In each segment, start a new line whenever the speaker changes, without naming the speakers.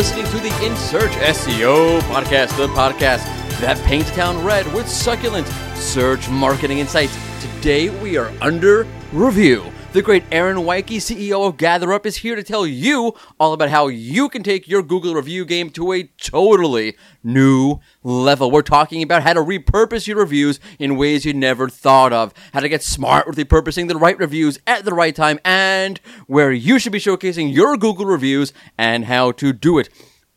listening to the In Search SEO podcast, the podcast that paints town red with succulent search marketing insights. Today we are under review. The great Aaron Weiche, CEO of GatherUp, is here to tell you all about how you can take your Google review game to a totally new level. We're talking about how to repurpose your reviews in ways you never thought of, how to get smart with repurposing the right reviews at the right time, and where you should be showcasing your Google reviews and how to do it.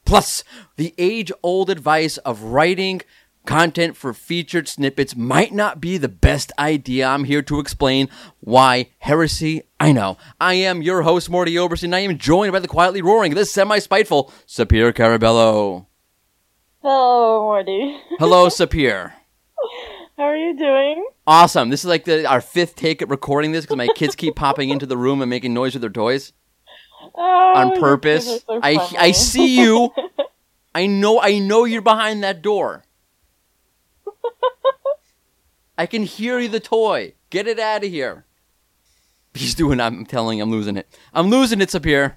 Plus, the age old advice of writing content for featured snippets might not be the best idea. I'm here to explain why heresy. I know. I am your host, Mordy Oberstein. I am joined by the quietly roaring, the semi spiteful Sapir Carabello.
Hello, Mordy.
Hello, Sapir.
How are you doing?
Awesome. This is like the, our fifth take at recording this because my kids keep popping into the room and making noise with their toys
Oh,
on purpose.
so
I. I see you. I know I know you're behind that door. I can hear you the toy. Get it out of here. He's doing I'm telling you, I'm losing it. I'm losing it, Sapir.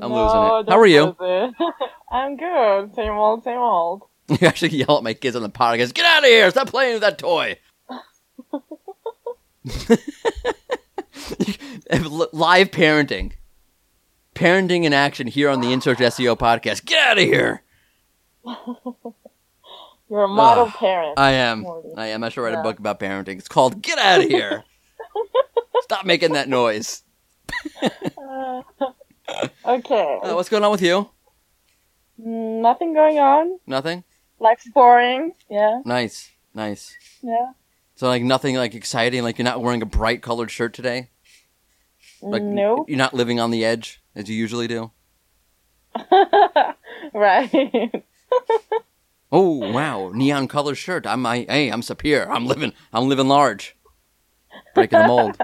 I'm
No,
losing it. How are you?
I'm good. Same old, same old.
You actually yell at my kids on the podcast. Get out of here! Stop playing with that toy. Live parenting, parenting in action here on the InSearch SEO podcast. Get out of here!
You're a model
Ugh,
parent.
I am.
Mordy.
I am. I should write a book about parenting. It's called "Get Out of Here." Stop making that noise.
Uh, okay.
Uh, what's going on with you?
Nothing going on.
Nothing.
Life's boring. Yeah,
Nice. Nice.
yeah.
So like nothing like exciting. Like you're not wearing a bright colored shirt today. Like
nope.
You're not living on the edge as you usually do.
right.
Oh wow, neon color shirt. I'm I hey, I'm Sapir. I'm living I'm living large. Breaking the mold.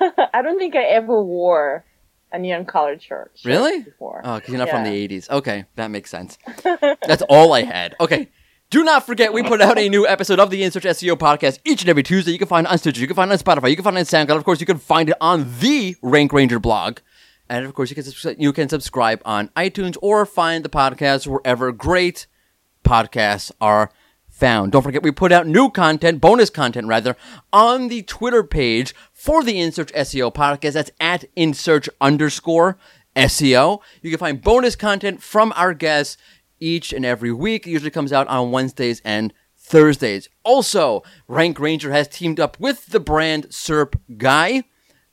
I don't think I ever wore a neon colored shirt.
Really?
Before.
Oh, because you're not from the '80s. Okay, that makes sense. That's all I had. Okay. Do not forget, we put out a new episode of the InSearch SEO podcast each and every Tuesday. You can find it on Stitcher, you can find it on Spotify, you can find it on SoundCloud. Of course, you can find it on the Rank Ranger blog. And of course, you can, you can subscribe on iTunes or find the podcast wherever great podcasts are found. Don't forget, we put out new content, bonus content rather, on the Twitter page for the InSearch SEO podcast. That's at InSearch underscore SEO. You can find bonus content from our guests each and every week. It usually comes out on Wednesdays and Thursdays. Also, Rank Ranger has teamed up with the brand SERP Guy,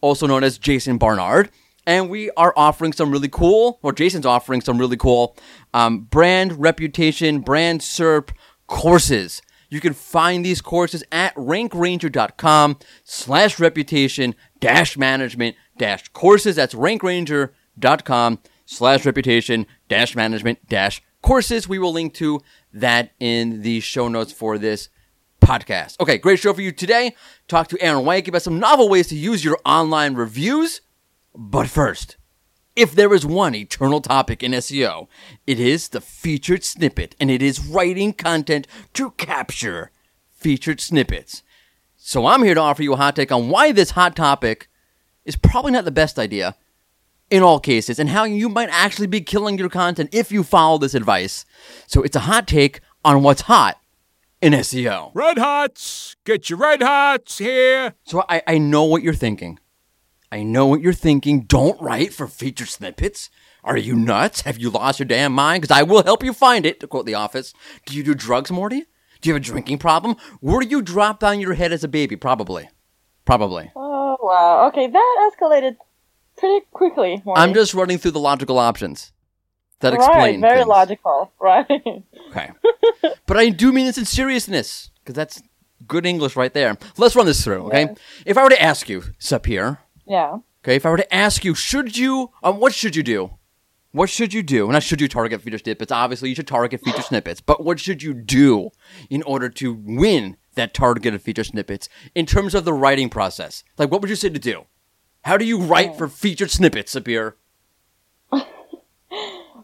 also known as Jason Barnard. And we are offering some really cool, or Jason's offering some really cool um, brand reputation, brand SERP courses. You can find these courses at rankranger.com slash reputation dash management dash courses. That's rankranger.com slash reputation dash management dash courses. We will link to that in the show notes for this podcast. Okay, great show for you today. Talk to Aaron Weiche about some novel ways to use your online reviews. But first, if there is one eternal topic in SEO, it is the featured snippet, and it is writing content to capture featured snippets. So I'm here to offer you a hot take on why this hot topic is probably not the best idea in all cases, and how you might actually be killing your content if you follow this advice. So it's a hot take on what's hot in SEO.
Red Hots! Get your Red Hots here!
So I, I know what you're thinking. I know what you're thinking. Don't write for featured snippets. Are you nuts? Have you lost your damn mind? Because I will help you find it, to quote The Office. Do you do drugs, Mordy? Do you have a drinking problem? Were you dropped on your head as a baby? Probably. Probably.
Oh wow. Okay, that escalated pretty quickly. Mordy.
I'm just running through the logical options that
right.
explain
Very
things.
logical. Right.
Okay. but I do mean this in seriousness, because that's good English right there. Let's run this through, okay?
Yeah.
If I were to ask you, Sapir,
yeah.
okay, if I were to ask you, should you, um, what should you do? What should you do? Not should you target feature snippets. Obviously, you should target feature snippets. But what should you do in order to win that targeted feature snippets in terms of the writing process? Like, what would you say to do? How do you write for featured snippets, Sapir?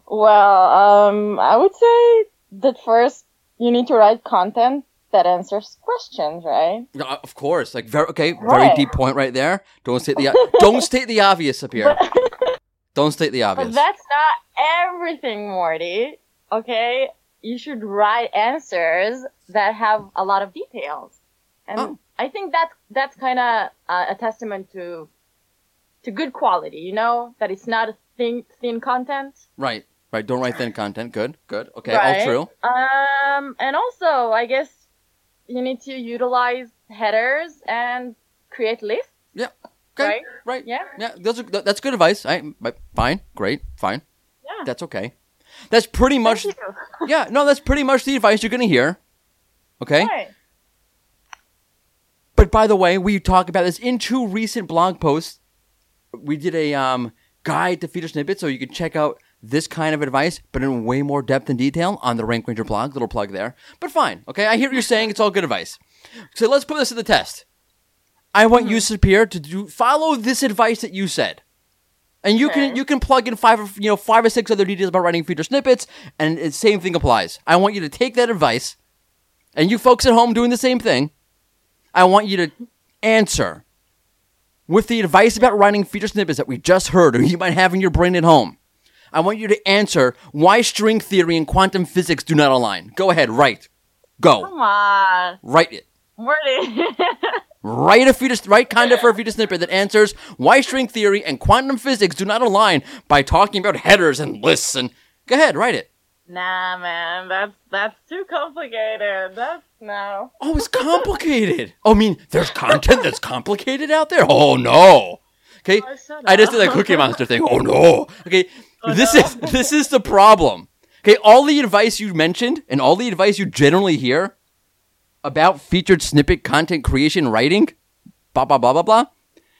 Well, um, I would say that first you need to write content that answers questions, right?
Uh, of course, like very okay, very
Right.
deep point right there. Don't state the don't state the obvious up here. Don't state the obvious.
But that's not everything, Mordy. Okay? You should write answers that have a lot of details. And
Oh.
I think that that's kind of uh, a testament to to good quality, you know? That it's not a thin thin content.
right, right. Don't write thin content. Good, good. Okay,
right?
all true.
Um and also, I guess you need to utilize headers and create lists,
Okay,
right?
right.
Yeah.
Yeah, those are, th- that's good advice. I, fine, great, fine.
Yeah.
That's okay. That's pretty much. Yeah, no, that's pretty much the advice you're gonna hear. Okay.
Right.
But by the way, we talk about this in two recent blog posts. We did a um, guide to feature snippets, so you can check out this kind of advice, but in way more depth and detail on the Rank Ranger blog. Little plug there. But fine, okay. I hear what you're saying. It's all good advice. So let's put this to the test. I want you, Sapir, to do follow this advice that you said. And you can you can plug in five or you know five or six other details about writing feature snippets, and the same thing applies. I want you to take that advice, and you folks at home doing the same thing. I want you to answer with the advice about writing feature snippets that we just heard, or you might have in your brain at home. I want you to answer why string theory and quantum physics do not align. Go ahead, write. Go.
Come on.
Write it.
Mordy.
Write a fetus, write kind of for a fetus snippet that answers why string theory and quantum physics do not align by talking about headers and lists and go ahead, write it.
Nah, man, that's that's too complicated. That's no.
Oh, it's complicated. oh, I mean, there's content that's complicated out there. Oh no. Okay,
Oh,
I just did that Cookie Monster thing. Oh no. Okay,
Oh,
this
no.
is this is the problem. Okay, all the advice you mentioned and all the advice you generally hear about featured snippet content creation writing, blah blah blah blah blah.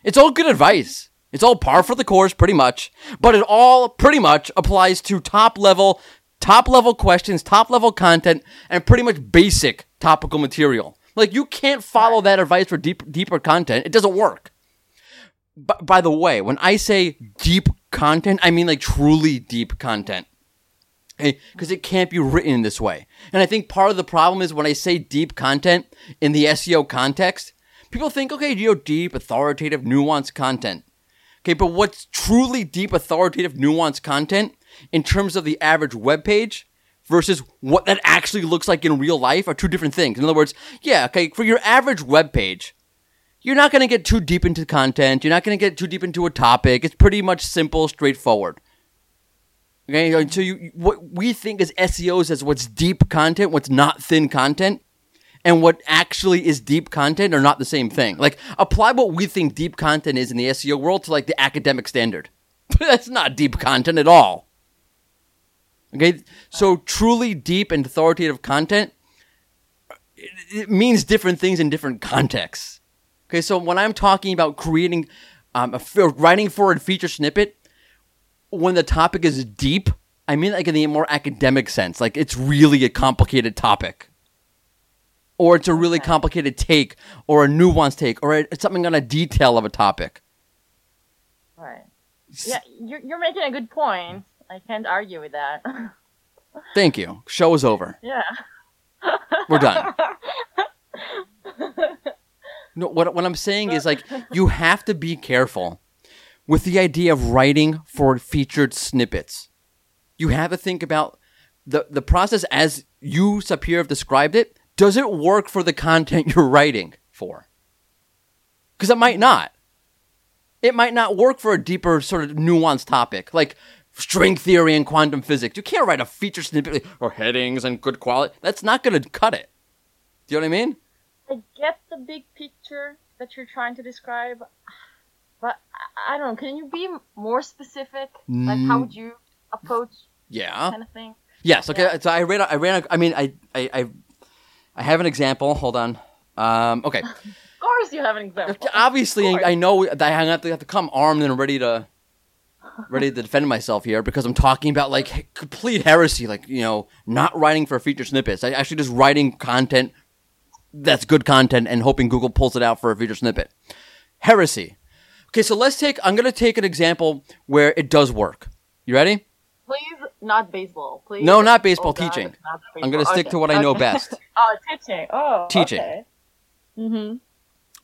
It's all good advice. It's all par for the course, pretty much. But it all pretty much applies to top level, top level questions, top level content, and pretty much basic topical material. Like you can't follow that advice for deep, deeper content. It doesn't work. B- by the way, when I say deep content, I mean like truly deep content. Eh, because it can't be written in this way. And I think part of the problem is when I say deep content in the SEO context, people think, okay, you know, deep, authoritative, nuanced content. Okay, but what's truly deep, authoritative, nuanced content in terms of the average web page versus what that actually looks like in real life are two different things. In other words, yeah, okay, for your average web page, you're not going to get too deep into content. You're not going to get too deep into a topic. It's pretty much simple, straightforward. Okay, so you, what we think as SEOs as what's deep content, what's not thin content, and what actually is deep content are not the same thing. Like apply what we think deep content is in the SEO world to like the academic standard. That's not deep content at all. Okay, so truly deep and authoritative content it, it means different things in different contexts. Okay, so when I'm talking about creating, um, a, writing for a feature snippet, when the topic is deep, I mean like in the more academic sense, like it's really a complicated topic. Or it's a really complicated take, or a nuanced take, or it's something on a detail of a topic.
Right. Yeah, you're you're making a good point. I can't argue with that.
Thank you. Show is over.
yeah.
We're done. No, what what I'm saying is like you have to be careful with the idea of writing for featured snippets. You have to think about the the process as you Sapir have described it. Does it work for the content you're writing for? Because it might not. It might not work for a deeper sort of nuanced topic like string theory and quantum physics. You can't write a feature snippet or headings and good quality. That's not going to cut it. Do you know what I mean?
I get the big picture that you're trying to describe, but I, don't know. Can you be more specific? Like, how would you approach
Yeah.
kind of thing?
Yes. Okay.
Yeah.
So I ran. a- I ran. a- I mean, I, I, I, I have an example. Hold on. Um. Okay.
Of course, you have an example.
Obviously, I know that I have to have to come armed and ready to, ready to defend myself here because I'm talking about like complete heresy. Like you know, not writing for feature snippets. I actually just writing content that's good content and hoping Google pulls it out for a feature snippet. Heresy. Okay. So let's take. I'm gonna take an example where it does work. You ready?
Please, not baseball. Please.
No, not baseball,
Oh, God,
teaching.
not
I'm gonna stick
Okay,
to what I know best.
oh, teaching. Oh,
Teaching.
Okay. Mm-hmm.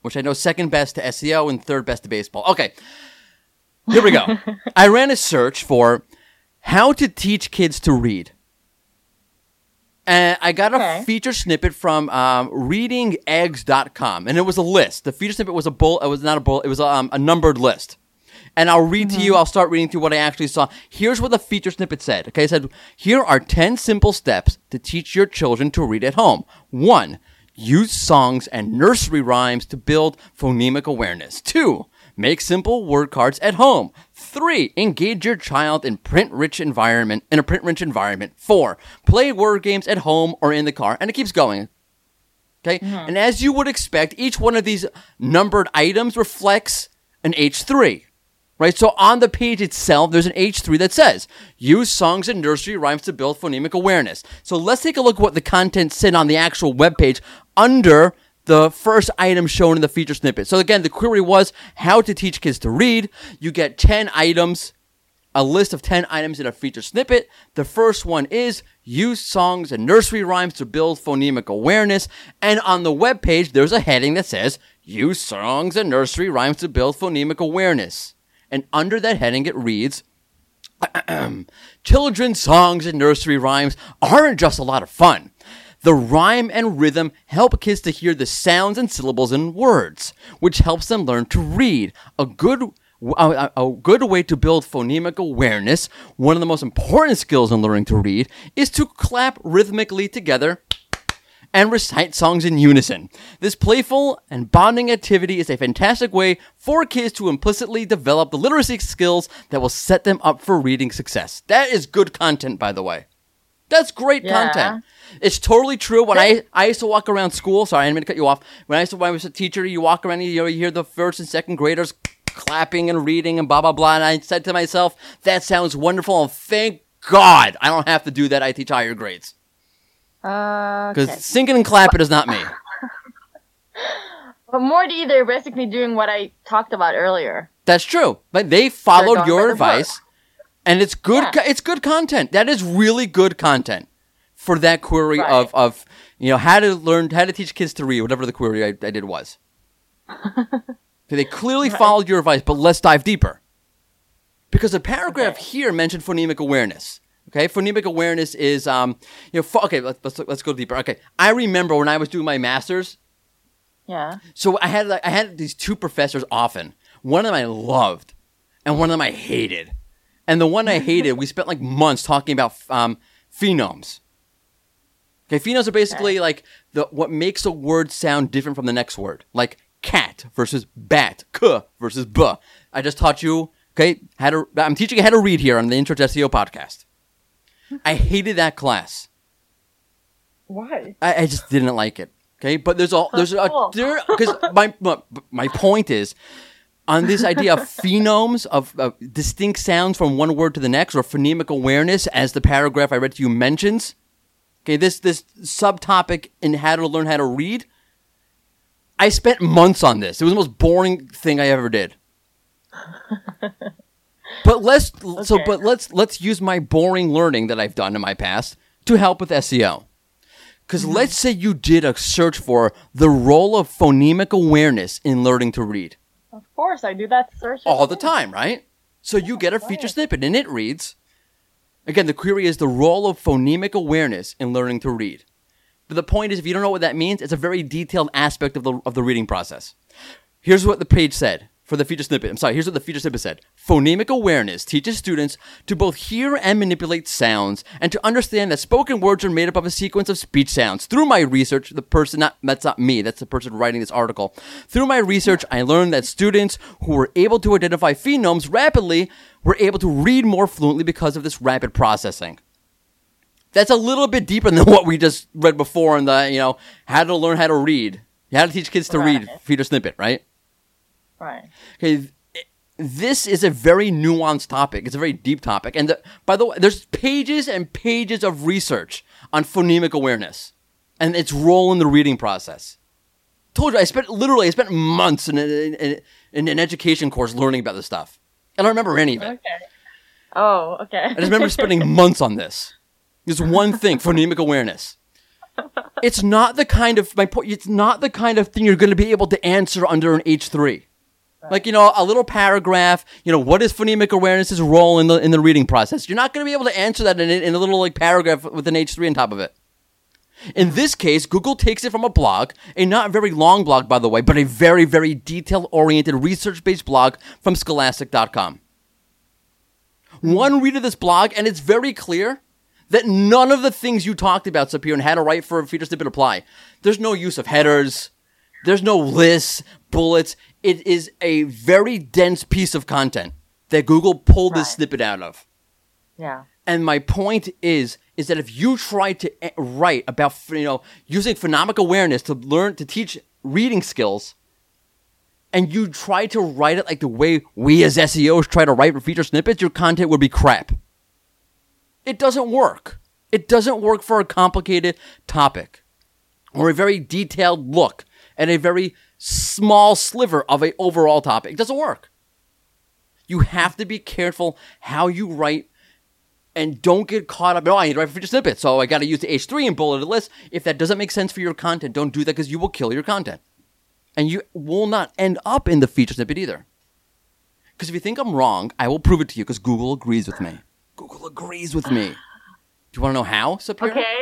which I know second best to SEO and third best to baseball. Okay. Here we go. I ran a search for how to teach kids to read. And I got a
Okay.
feature snippet from um, readingeggs.com, and it was a list. The feature snippet was a bull. It was not a bull. It was um, a numbered list. And I'll read to you. I'll start reading through what I actually saw. Here's what the feature snippet said. Okay, it said here are ten simple steps to teach your children to read at home. One, use songs and nursery rhymes to build phonemic awareness. Two, make simple word cards at home. Three, engage your child in print-rich environment in a print-rich environment. Four, play word games at home or in the car, and it keeps going. Okay, mm-hmm. and as you would expect, each one of these numbered items reflects an H3. Right, so on the page itself, there's an H3 that says, use songs and nursery rhymes to build phonemic awareness. So let's take a look at what the content said on the actual web page under the first item shown in the feature snippet. So again, the query was how to teach kids to read. You get 10 items, a list of 10 items in a feature snippet. The first one is use songs and nursery rhymes to build phonemic awareness. And on the web page, there's a heading that says use songs and nursery rhymes to build phonemic awareness. And under that heading, it reads, Children's songs and nursery rhymes aren't just a lot of fun. The rhyme and rhythm help kids to hear the sounds and syllables in words, which helps them learn to read. A good a, good way to build phonemic awareness, one of the most important skills in learning to read, is to clap rhythmically together and recite songs in unison. This playful and bonding activity is a fantastic way for kids to implicitly develop the literacy skills that will set them up for reading success. That is good content, by the way. That's great
Yeah.
content. It's totally true. When I I used to walk around school, sorry, I didn't mean to cut you off. When I used to when I was a teacher, you walk around, you, hear the first and second graders clapping and reading and blah blah blah. And I said to myself, that sounds wonderful. And thank God I don't have to do that. I teach higher grades
Uh,
because
okay.
singing and clapping is not me.
But Mordy, they're basically doing what I talked about earlier.
That's true. But they followed your advice, and it's good.
Yeah.
It's good content. That is really good content for that query
Right.
of of you know how to learn how to teach kids to read. Whatever the query I, I did was. So they clearly followed your advice, but let's dive deeper. Because the paragraph
Okay.
here mentioned phonemic awareness. Okay, phonemic awareness is um you know okay let's let's let's go deeper. Okay, I remember when I was doing my masters,
Yeah.
so I had like I had these two professors often. One of them I loved, and one of them I hated. And the one I hated, we spent like months talking about um, phenomes. Okay, phenomes are basically like the what makes a word sound different from the next word, like cat versus bat, k versus b. I just taught you. Okay, how to. I'm teaching you how to read here on the Intro to SEO podcast. I hated that class.
Why?
I, I just didn't like it. Okay, but there's all there's a there because my- my point is on this idea of phonemes of, of distinct sounds from one word to the next or phonemic awareness, as the paragraph I read to you mentions. Okay, this this subtopic in how to learn how to read. I spent months on this. It was the most boring thing I ever did. but let's so but let's let's use my boring learning that I've done in my past to help with SEO. Because
Mm-hmm.
let's say you did a search for the role of phonemic awareness in learning to read
course, I do that search
all the time, right? So you get a feature snippet and it reads again, the query is the role of phonemic awareness in learning to read. But the point is, if you don't know what that means, it's a very detailed aspect of the, of the reading process. Here's what the page said for the feature snippet. I'm sorry, here's what the feature snippet said. Phonemic awareness teaches students to both hear and manipulate sounds and to understand that spoken words are made up of a sequence of speech sounds. Through my research, the person, not, that's not me, that's the person writing this article. Through my research, I learned that students who were able to identify phonemes rapidly were able to read more fluently because of this rapid processing that's a little bit deeper than what we just read before in the you know how to learn how to read how to teach kids to read
Right.
feature snippet right
Right.
okay this is a very nuanced topic it's a very deep topic and the, by the way there's pages and pages of research on phonemic awareness and its role in the reading process told you i spent literally i spent months in, in, in, in an education course learning about this stuff And i don't remember any of it
Okay. Oh, okay.
I just remember spending months on this. This one thing, phonemic awareness. It's not the kind of my point. It's not the kind of thing you're going to be able to answer under an H three. Like you know, a little paragraph. You know, what is phonemic awareness's role in the in the reading process? You're not going to be able to answer that in, a- in a little like paragraph with an H three on top of it. In this case, Google takes it from a blog, a not very long blog, by the way, but a very, very detail oriented, research based blog from scholastic.com. Hmm. One read of this blog, and it's very clear that none of the things you talked about, Sapir, and how to write for a feature snippet apply. There's no use of headers, there's no lists, bullets. It is a very dense piece of content that Google pulled this snippet out of.
Yeah.
And my point is, is that if you try to eh, write about, you know, using phonemic awareness to learn to teach reading skills, and you try to write it like the way we as SEOs try to write for feature snippets, your content would be crap. It doesn't work. It doesn't work for a complicated topic or a very detailed look at a very small sliver of a overall topic. It doesn't work. You have to be careful how you write and don't get caught up. Oh, I need to write for feature snippet, so I got to use the H3 and bulleted list. If that doesn't make sense for your content, don't do that because you will kill your content, and you will not end up in the feature snippet either. Because if you think I'm wrong, I will prove it to you. Because Google agrees with me. Google agrees with me. Do you want to know how, Sapir?
Okay.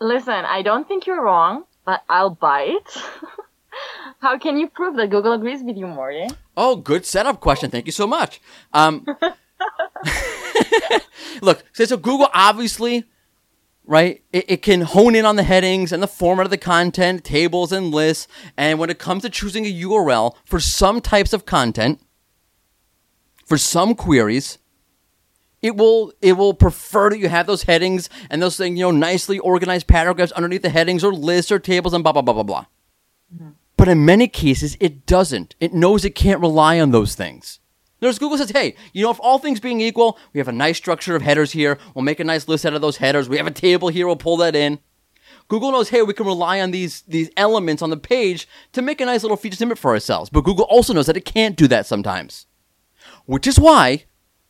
Listen, I don't think you're wrong, but I'll bite. How can you prove that Google agrees with you, Mordy?
Oh, good setup question. Thank you so much. Um, look, so, so Google obviously, right? It, it can hone in on the headings and the format of the content, tables and lists. And when it comes to choosing a URL for some types of content, for some queries, it will it will prefer that you have those headings and those things, you know, nicely organized paragraphs underneath the headings or lists or tables and blah blah blah blah blah. But in many cases, it doesn't. It knows it can't rely on those things. Notice Google says, hey, you know, if all things being equal, we have a nice structure of headers here. We'll make a nice list out of those headers. We have a table here. We'll pull that in. Google knows, hey, we can rely on these, these elements on the page to make a nice little feature snippet for ourselves. But Google also knows that it can't do that sometimes. Which is why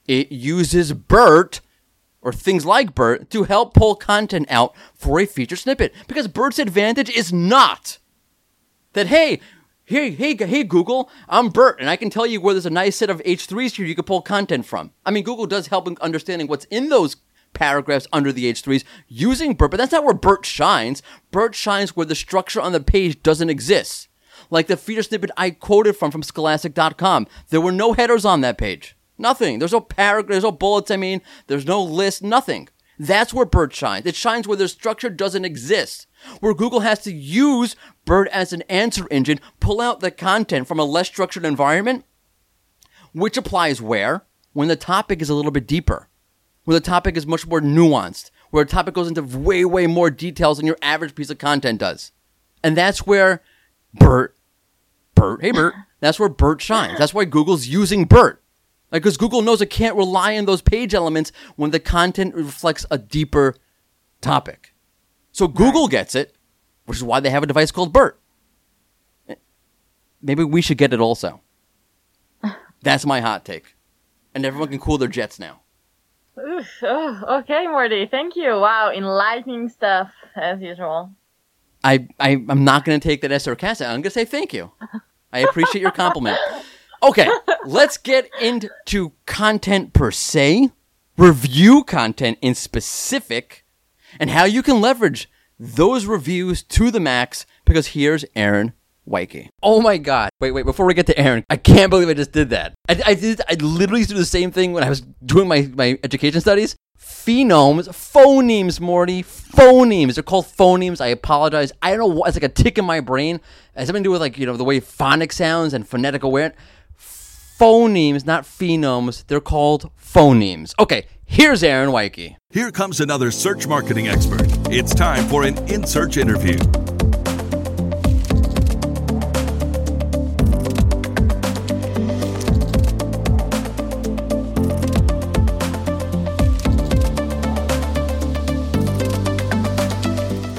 it uses BERT or things like BERT to help pull content out for a feature snippet. Because BERT's advantage is not that hey, hey, hey, hey, Google, I'm Bert, and I can tell you where there's a nice set of H3s here you can pull content from. I mean, Google does help in understanding what's in those paragraphs under the H3s using BERT, but that's not where BERT shines. BERT shines where the structure on the page doesn't exist. Like the feature snippet I quoted from from Scholastic.com, there were no headers on that page. Nothing. There's no paragraph. There's no bullets. I mean, there's no list. Nothing. That's where BERT shines. It shines where the structure doesn't exist. Where Google has to use BERT as an answer engine, pull out the content from a less structured environment, which applies where? When the topic is a little bit deeper, where the topic is much more nuanced, where a topic goes into way, way more details than your average piece of content does. And that's where BERT, BERT, hey BERT, that's where BERT shines. That's why Google's using BERT. Like, because Google knows it can't rely on those page elements when the content reflects a deeper topic. So Google gets it, which is why they have a device called BERT. Maybe we should get it also. That's my hot take. And everyone can cool their jets now.
Oof, oh, okay, Mordy. Thank you. Wow, enlightening stuff as usual.
I, I I'm not going to take that as sarcastic. I'm going to say thank you. I appreciate your compliment. Okay, let's get into content per se, review content in specific, and how you can leverage those reviews to the max. Because here's Aaron Weiche. Oh my God! Wait, wait. Before we get to Aaron, I can't believe I just did that. I, I did. I literally do the same thing when I was doing my my education studies. Phenomes, phonemes, Mordy, phonemes. They're called phonemes. I apologize. I don't know what. It's like a tick in my brain. It has something to do with like you know the way phonic sounds and phonetic awareness. Phonemes, not phenomes. They're called phonemes. Okay, here's Aaron Weiche.
Here comes another search marketing expert. It's time for an in search interview.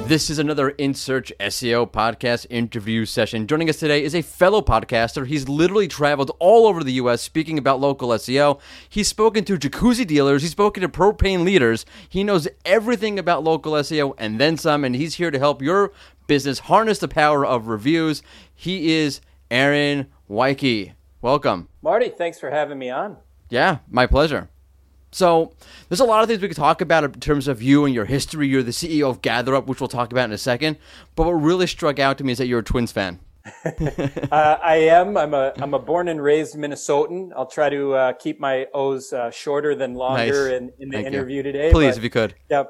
This is another In Search SEO podcast interview session. Joining us today is a fellow podcaster. He's literally traveled all over the US speaking about local SEO. He's spoken to jacuzzi dealers, he's spoken to propane leaders. He knows everything about local SEO and then some, and he's here to help your business harness the power of reviews. He is Aaron Weiche. Welcome.
Marty, thanks for having me on.
Yeah, my pleasure. So, there's a lot of things we could talk about in terms of you and your history. You're the CEO of GatherUp, which we'll talk about in a second. But what really struck out to me is that you're a Twins fan.
Uh, I am. I'm a I'm a born and raised Minnesotan. I'll try to uh, keep my O's uh, shorter than longer
Nice.
in, in the
Thank you.
interview today.
Please, if you could.
yeah,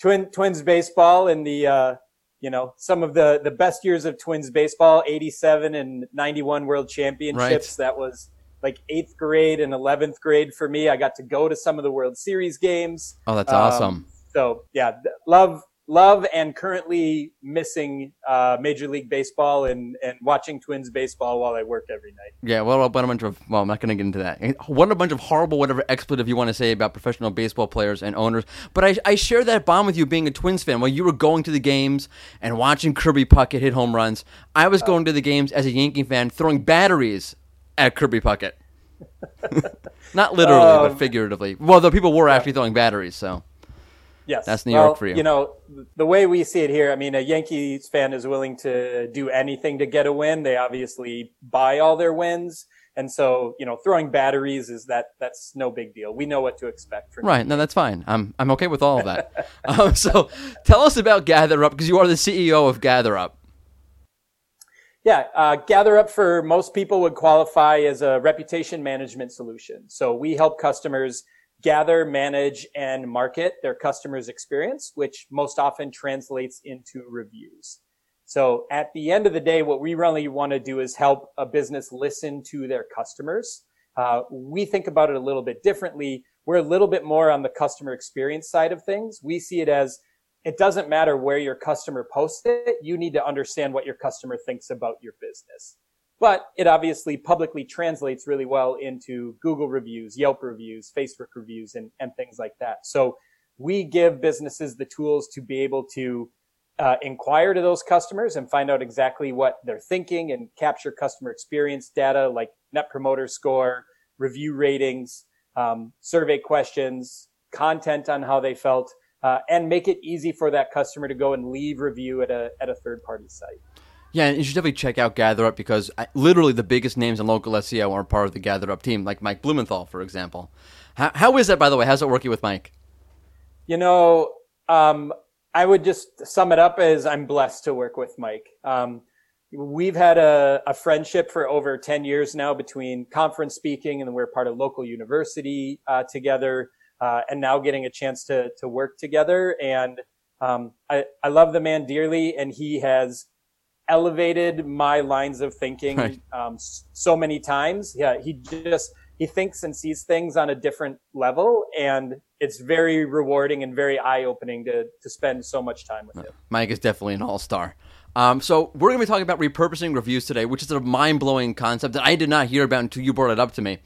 Twin Twins baseball in the uh, you know some of the the best years of Twins baseball, 87 and 91 World Championships. That was like eighth grade and 11th grade for me. I got to go to some of the World Series games.
Oh, that's
Um,
awesome.
So yeah, love love and currently missing uh, Major League Baseball and and watching Twins baseball while I work every night.
Yeah, a, what a bunch of, well, I'm not going to get into that. What a bunch of horrible, whatever expletive you want to say about professional baseball players and owners. But I, I share that bond with you being a Twins fan. While you were going to the games and watching Kirby Puckett hit home runs, I was going to the games as a Yankee fan throwing batteries at Kirby Puckett. not literally,
Um,
but figuratively. Well, the people were actually throwing batteries, so.
Yes,
That's New
well,
York for you.
You know, the way we see it here, I mean, a Yankees fan is willing to do anything to get a win. They obviously buy all their wins. And so, you know, throwing batteries is that, that's no big deal. We know what to expect from
Right, no, that's fine. I'm I'm okay with all of that. um, so, tell us about GatherUp because you are the CEO of GatherUp.
Yeah, uh, GatherUp for most people would qualify as a reputation management solution. So we help customers gather, manage, and market their customers' experience, which most often translates into reviews. So at the end of the day, what we really want to do is help a business listen to their customers. Uh, we think about it a little bit differently. We're a little bit more on the customer experience side of things. We see it as it doesn't matter where your customer posts it. You need to understand what your customer thinks about your business. But it obviously publicly translates really well into Google reviews, Yelp reviews, Facebook reviews, and, and things like that. So we give businesses the tools to be able to uh, inquire to those customers and find out exactly what they're thinking and capture customer experience data like net promoter score, review ratings, um, survey questions, content on how they felt, uh, and make it easy for that customer to go and leave review at a at a third party site.
Yeah, and you should definitely check out GatherUp because I, literally the biggest names in local SEO are part of the GatherUp team, like Mike Blumenthal, for example. How, how is that, by the way? How's it working with Mike?
You know, um, I would just sum it up as I'm blessed to work with Mike. Um, we've had a, a friendship for over 10 years now between conference speaking and we're part of local university uh, together uh, and now getting a chance to, to work together. And um, I, I love the man dearly and he has elevated my lines of thinking
Right.
um, so many times. Yeah, he just he thinks and sees things on a different level, and it's very rewarding and very eye opening to to spend so much time with him.
Mike is definitely an all star. Um, so we're going to be talking about repurposing reviews today, which is a mind blowing concept that I did not hear about until you brought it up to me.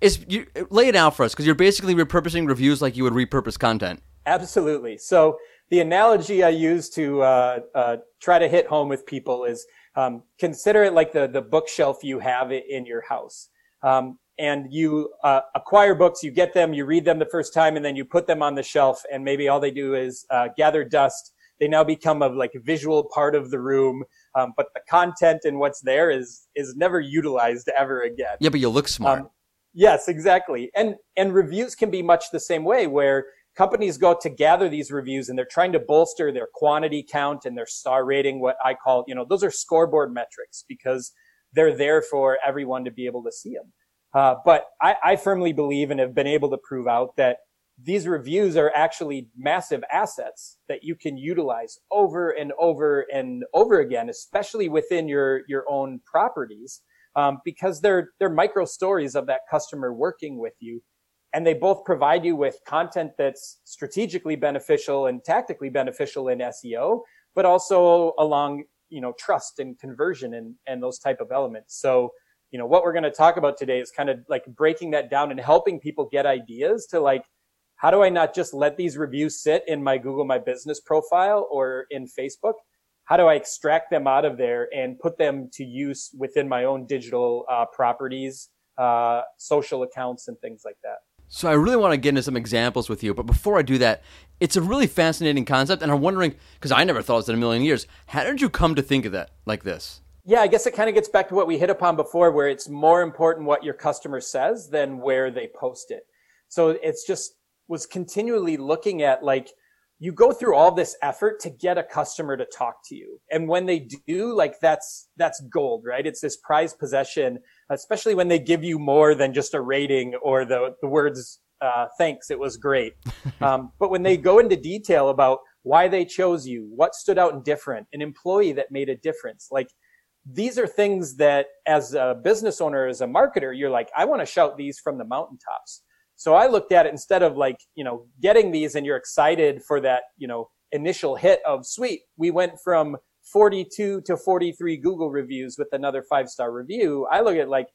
Is you lay it out for us because you're basically repurposing reviews like you would repurpose content.
Absolutely. So the analogy I use to uh, uh, try to hit home with people is um, consider it like the the bookshelf you have in your house. Um, and you uh, acquire books, you get them, you read them the first time, and then you put them on the shelf, and maybe all they do is uh, gather dust. They now become a like visual part of the room, um, but the content and what's there is is never utilized ever again.
Yeah, but you look smart.
Yes, exactly. And and reviews can be much the same way where companies go to gather these reviews and they're trying to bolster their quantity count and their star rating, what I call, you know, those are scoreboard metrics because they're there for everyone to be able to see them. Uh, but I, I firmly believe and have been able to prove out that these reviews are actually massive assets that you can utilize over and over and over again, especially within your, your own properties um, because they're they're micro stories of that customer working with you, and they both provide you with content that's strategically beneficial and tactically beneficial in SEO, but also along you know trust and conversion and and those type of elements. So you know what we're going to talk about today is kind of like breaking that down and helping people get ideas to like how do I not just let these reviews sit in my Google My Business profile or in Facebook? How do I extract them out of there and put them to use within my own digital uh, properties, uh, social accounts, and things like that?
So I really want to get into some examples with you, but before I do that, it's a really fascinating concept, and I'm wondering because I never thought of it in a million years. How did you come to think of that like this?
yeah, I guess it kind of gets back to what we hit upon before, where it's more important what your customer says than where they post it. So it's just was continually looking at like, you go through all this effort to get a customer to talk to you. And when they do, like that's, that's gold, right? It's this prized possession, especially when they give you more than just a rating or the, the words, uh, thanks, it was great. um, but when they go into detail about why they chose you, what stood out and different, an employee that made a difference, like these are things that as a business owner, as a marketer, you're like, I want to shout these from the mountaintops. So I looked at it instead of like, you know, getting these and you're excited for that, you know, initial hit of sweet. We went from 42 to 43 Google reviews with another five star review. I look at like,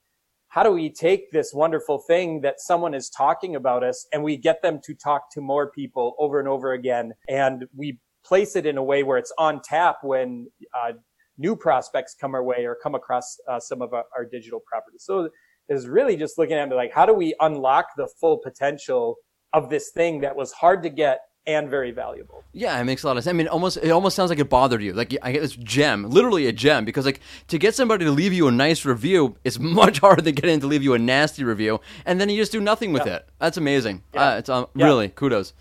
how do we take this wonderful thing that someone is talking about us and we get them to talk to more people over and over again and we place it in a way where it's on tap when uh, new prospects come our way or come across uh, some of our, our digital properties. So is really just looking at it like, how do we unlock the full potential of this thing that was hard to get and very valuable.
Yeah, it makes a lot of sense. I mean, almost it almost sounds like it bothered you. Like I get this gem, literally a gem, because like to get somebody to leave you a nice review is much harder than getting to leave you a nasty review, and then you just do nothing with yeah. it. That's amazing. Yeah. Uh, it's um, yeah. really kudos.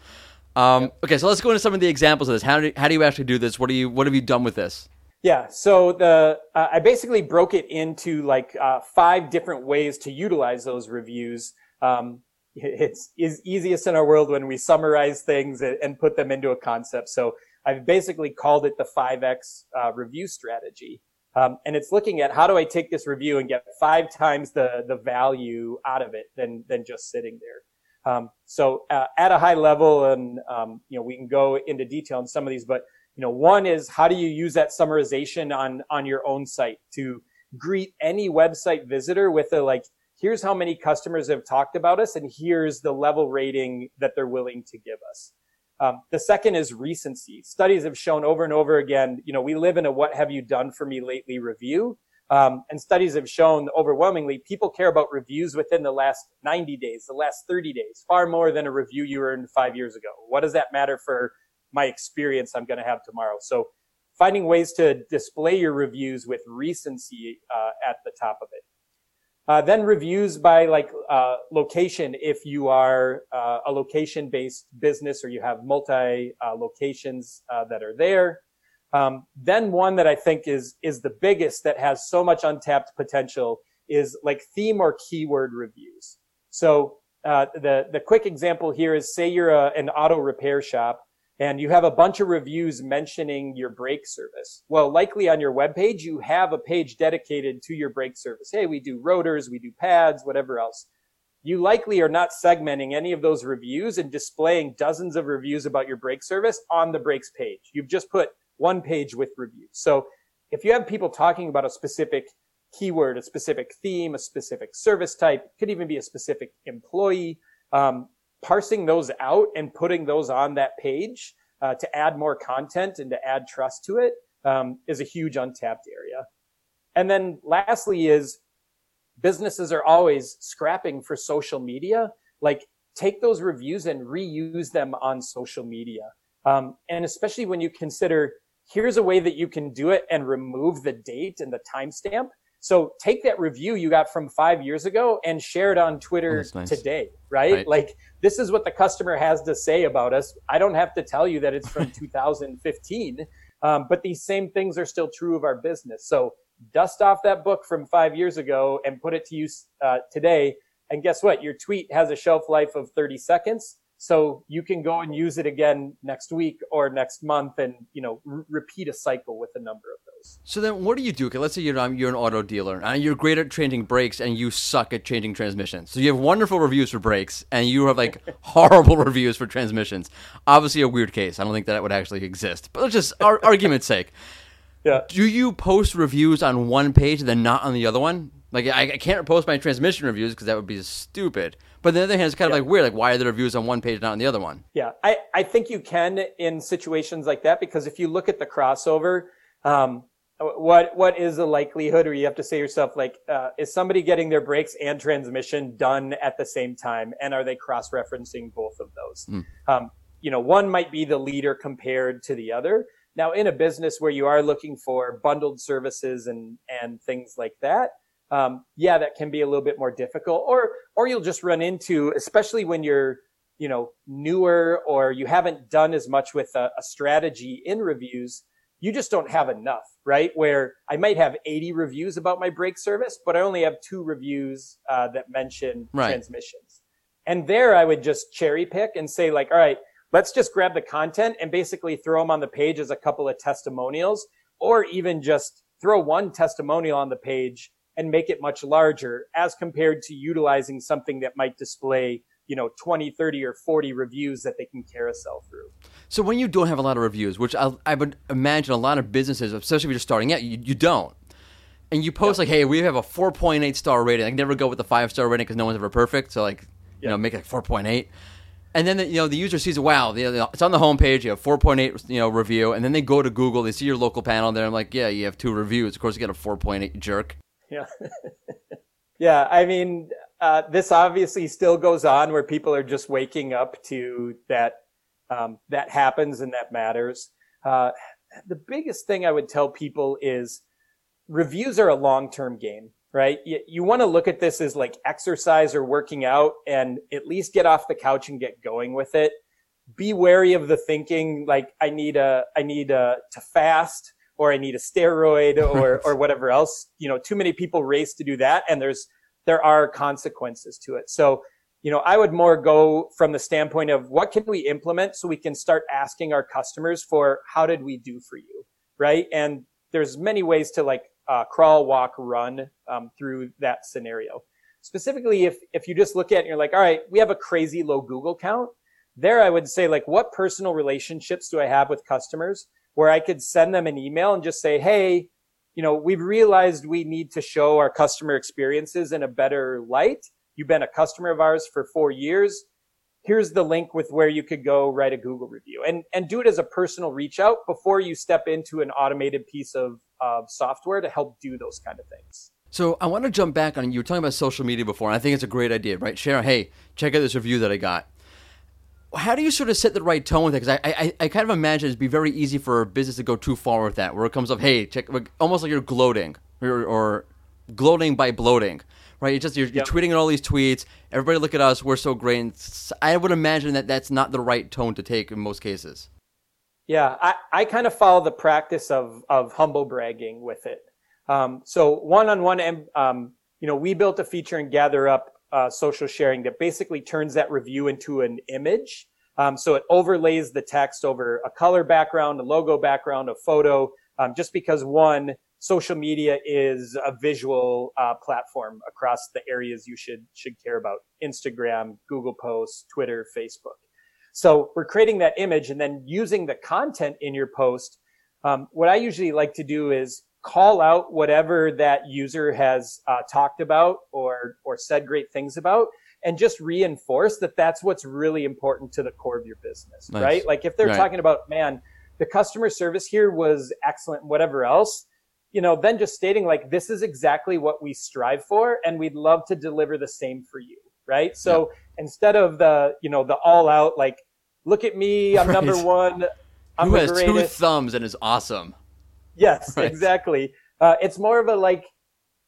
Um, Okay, so let's go into some of the examples of this. How do how do you actually do this? What do you what have you done with this?
Yeah. So the uh, I basically broke it into like uh, five different ways to utilize those reviews. Um, it's is easiest in our world when we summarize things and put them into a concept. So I've basically called it the 5x uh, review strategy. Um, and it's looking at how do I take this review and get five times the, the value out of it than, than just sitting there. Um, so uh, at a high level, and um, you know we can go into detail on some of these, but you know, one is how do you use that summarization on, on your own site to greet any website visitor with a like, here's how many customers have talked about us and here's the level rating that they're willing to give us. Um, the second is recency. Studies have shown over and over again, you know, we live in a what have you done for me lately review. Um, and studies have shown overwhelmingly people care about reviews within the last 90 days, the last 30 days, far more than a review you earned five years ago. What does that matter for my experience I'm going to have tomorrow. So finding ways to display your reviews with recency uh, at the top of it. Uh, then reviews by like uh, location if you are uh, a location based business or you have multi uh, locations uh, that are there. Um, then one that I think is is the biggest that has so much untapped potential is like theme or keyword reviews. So the the quick example here is say you're a, an auto repair shop and you have a bunch of reviews mentioning your brake service. Well, likely on your webpage, you have a page dedicated to your brake service. Hey, we do rotors, we do pads, whatever else. You likely are not segmenting any of those reviews and displaying dozens of reviews about your brake service on the brakes page. You've just put one page with reviews. So if you have people talking about a specific keyword, a specific theme, a specific service type, could even be a specific employee, um, parsing those out and putting those on that page uh, to add more content and to add trust to it um, is a huge untapped area. And then lastly is businesses are always scrapping for social media. Like take those reviews and reuse them on social media. Um, and especially when you consider here's a way that you can do it and remove the date and the timestamp so take that review you got from five years ago and share it on Twitter oh, nice. today, right? right? Like this is what the customer has to say about us. I don't have to tell you that it's from 2015, um, but these same things are still true of our business. So dust off that book from five years ago and put it to use uh, today. And guess what? Your tweet has a shelf life of 30 seconds. So you can go and use it again next week or next month and, you know, r- repeat a cycle with a number of those.
So then what do you do? Okay, let's say you're, um, you're an auto dealer and you're great at changing brakes and you suck at changing transmissions. So you have wonderful reviews for brakes and you have like horrible reviews for transmissions. Obviously a weird case. I don't think that would actually exist, but let's just, our argument's sake.
Yeah.
Do you post reviews on one page and then not on the other one? Like I, I can't post my transmission reviews because that would be stupid. But on the other hand, it's kind of yeah. like weird. Like, why are the reviews on one page, not on the other one?
Yeah, I, I think you can in situations like that because if you look at the crossover, um, what what is the likelihood, or you have to say yourself, like, uh, is somebody getting their brakes and transmission done at the same time, and are they cross-referencing both of those? Mm. Um, you know, one might be the leader compared to the other, Now, in a business where you are looking for bundled services and, and things like that, um, yeah, that can be a little bit more difficult. Or, or you'll just run into, especially when you're, you know, newer or you haven't done as much with a, a strategy in reviews, you just don't have enough, right? Where I might have 80 reviews about my brake service, but I only have two reviews uh, that mention
Right.
transmissions. And there I would just cherry pick and say like, all right, let's just grab the content and basically throw them on the page as a couple of testimonials or even just throw one testimonial on the page and make it much larger as compared to utilizing something that might display, you know, 20, 30 or 40 reviews that they can carousel through.
So when you don't have a lot of reviews, which I, I would imagine a lot of businesses, especially if you're starting out, you, you don't. And you post like, "Hey, we have a 4.8 star rating." I can never go with the five star rating because no one's ever perfect. So like, you know, make it 4.8. And then the, you know the user sees, wow, the, the- it's on the homepage. You have 4.8, you know, review, and then they go to Google, they see your local panel there. I'm like, yeah, you have two reviews. Of course, you get a 4.8 jerk.
Yeah. yeah. I mean, uh, this obviously still goes on where people are just waking up to that, um, that happens and that matters. Uh, the biggest thing I would tell people is reviews are a long-term game, right? You, you want to look at this as like exercise or working out and at least get off the couch and get going with it. Be wary of the thinking like I need a, I need a, to fast or I need a steroid or, or whatever else. You know, too many people race to do that and there's, there are consequences to it. So, you know, I would more go from the standpoint of what can we implement so we can start asking our customers for how did we do for you, right? And there's many ways to like uh, crawl, walk, run um, through that scenario. Specifically, if if you just look at it and you're like, all right, we have a crazy low Google count. There, I would say like, what personal relationships do I have with customers where I could send them an email and just say, hey, you know, we've realized we need to show our customer experiences in a better light. You've been a customer of ours for four years. Here's the link with where you could go write a Google review and, and do it as a personal reach out before you step into an automated piece of, of software to help do those kind of things.
So I want to jump back on you were talking about social media before, and I think it's a great idea, right? Share, hey, check out this review that I got. How do you sort of set the right tone with it? Because I, I, I kind of imagine it'd be very easy for a business to go too far with that, where it comes up, hey, check, almost like you're gloating or, or gloating by bloating, right? It's just you're, you're
Yep.
tweeting all these tweets. Everybody, look at us, we're so great. And I would imagine that that's not the right tone to take in most cases.
Yeah, I, I kind of follow the practice of, of humble bragging with it. Um, so one on one, um, you know, we built a feature in GatherUp uh, social sharing that basically turns that review into an image. Um, so it overlays the text over a color background, a logo background, a photo, um, just because one, social media is a visual uh, platform across the areas you should should care about: Instagram, Google Posts, Twitter, Facebook. So we're creating that image and then using the content in your post. Um, what I usually like to do is call out whatever that user has uh, talked about or or said great things about, and just reinforce that that's what's really important to the core of your business,
Nice.
right? Like if they're
Right.
talking about, man, the customer service here was excellent, whatever else, you know, then just stating like this is exactly what we strive for, and we'd love to deliver the same for you, right? So instead of the you know the all out like look at me i'm number one i'm
Who has two thumbs and is awesome?
Yes
Right.
exactly uh, it's more of a like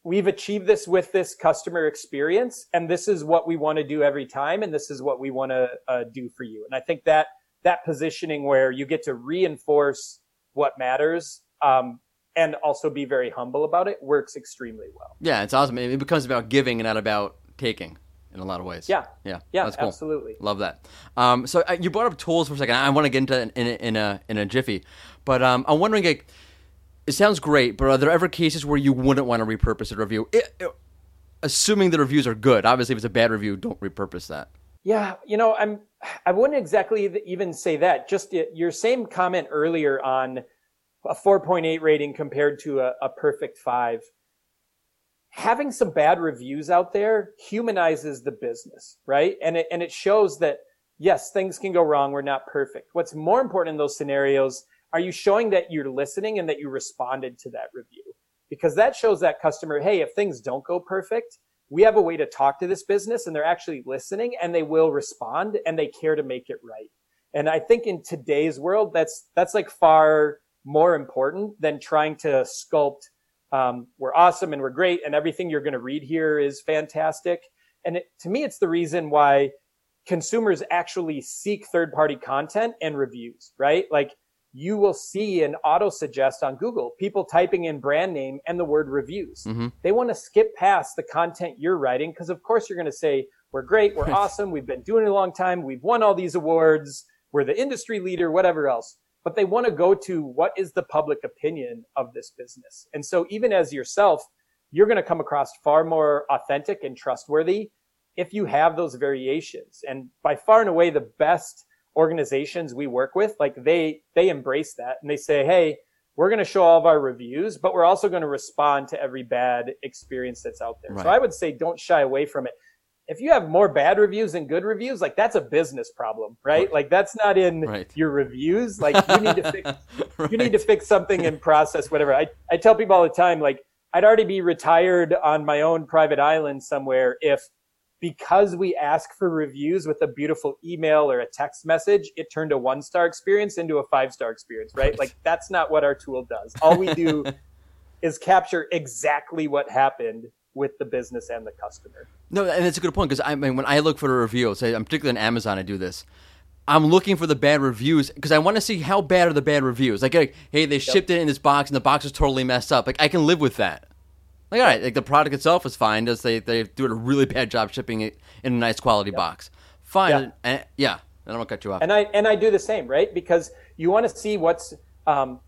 we've achieved this with this customer experience and this is what we want to do every time and this is what we want to uh, do for you and i think that that positioning where you get to reinforce what matters um, and also be very humble about it works extremely well
Yeah, it's awesome. It becomes about giving and not about taking in a lot of ways.
yeah
yeah,
yeah
That's cool.
absolutely
Love that. Um, so uh, you brought up tools for a second. I want to get into in a, in a in a jiffy, but um, I'm wondering. Like, it sounds great, but are there ever cases where you wouldn't want to repurpose a review, It- it- assuming the reviews are good? Obviously, if it's a bad review, don't repurpose that.
Yeah, you know, I'm I wouldn't exactly even say that. Just your same comment earlier on a 4.8 rating compared to a, a perfect 5. Having some bad reviews out there humanizes the business, right? And it and it shows that yes, things can go wrong, we're not perfect. What's more important in those scenarios, are you showing that you're listening and that you responded to that review? Because that shows that customer, hey, if things don't go perfect, we have a way to talk to this business and they're actually listening and they will respond and they care to make it right. And I think in today's world, that's, that's like far more important than trying to sculpt, um, we're awesome and we're great and everything you're going to read here is fantastic. And it, to me, it's the reason why consumers actually seek third party content and reviews, right? Like you will see an auto suggest on Google, people typing in brand name and the word reviews.
Mhm.
They want to skip past the content you're writing because of course you're going to say, we're great. We're awesome. We've been doing it a long time. We've won all these awards. We're the industry leader, whatever else. But they want to go to what is the public opinion of this business. And so even as yourself, you're going to come across far more authentic and trustworthy if you have those variations. And by far and away, the best organizations we work with, like they, they embrace that and they say, Hey, we're going to show all of our reviews, but we're also going to respond to every bad experience that's out there. So I would say don't shy away from it. If you have more bad reviews than good reviews, like that's a business problem, right? Like that's not in
Right.
your reviews. Like you need to fix you need to fix something in process, whatever. I, I tell people all the time, like, I'd already be retired on my own private island somewhere if because we ask for reviews with a beautiful email or a text message, it turned a one star experience into a five star experience, right?
Right.
Like that's not what our tool does. All we do is capture exactly what happened with the business and the customer.
No, and it's a good point because I mean, when I look for a review, say I'm particularly on Amazon, I do this. I'm looking for the bad reviews because I want to see how bad are the bad reviews. Like, like, hey, they shipped it in this box and the box is totally messed up. Like, I can live with that. Like, all right, like the product itself is fine. Just they they do a really bad job shipping it in a nice quality box. Fine,
Yeah.
and, yeah. And I'm gonna cut you off.
And I and I do the same, right? Because you want to see what's. Um,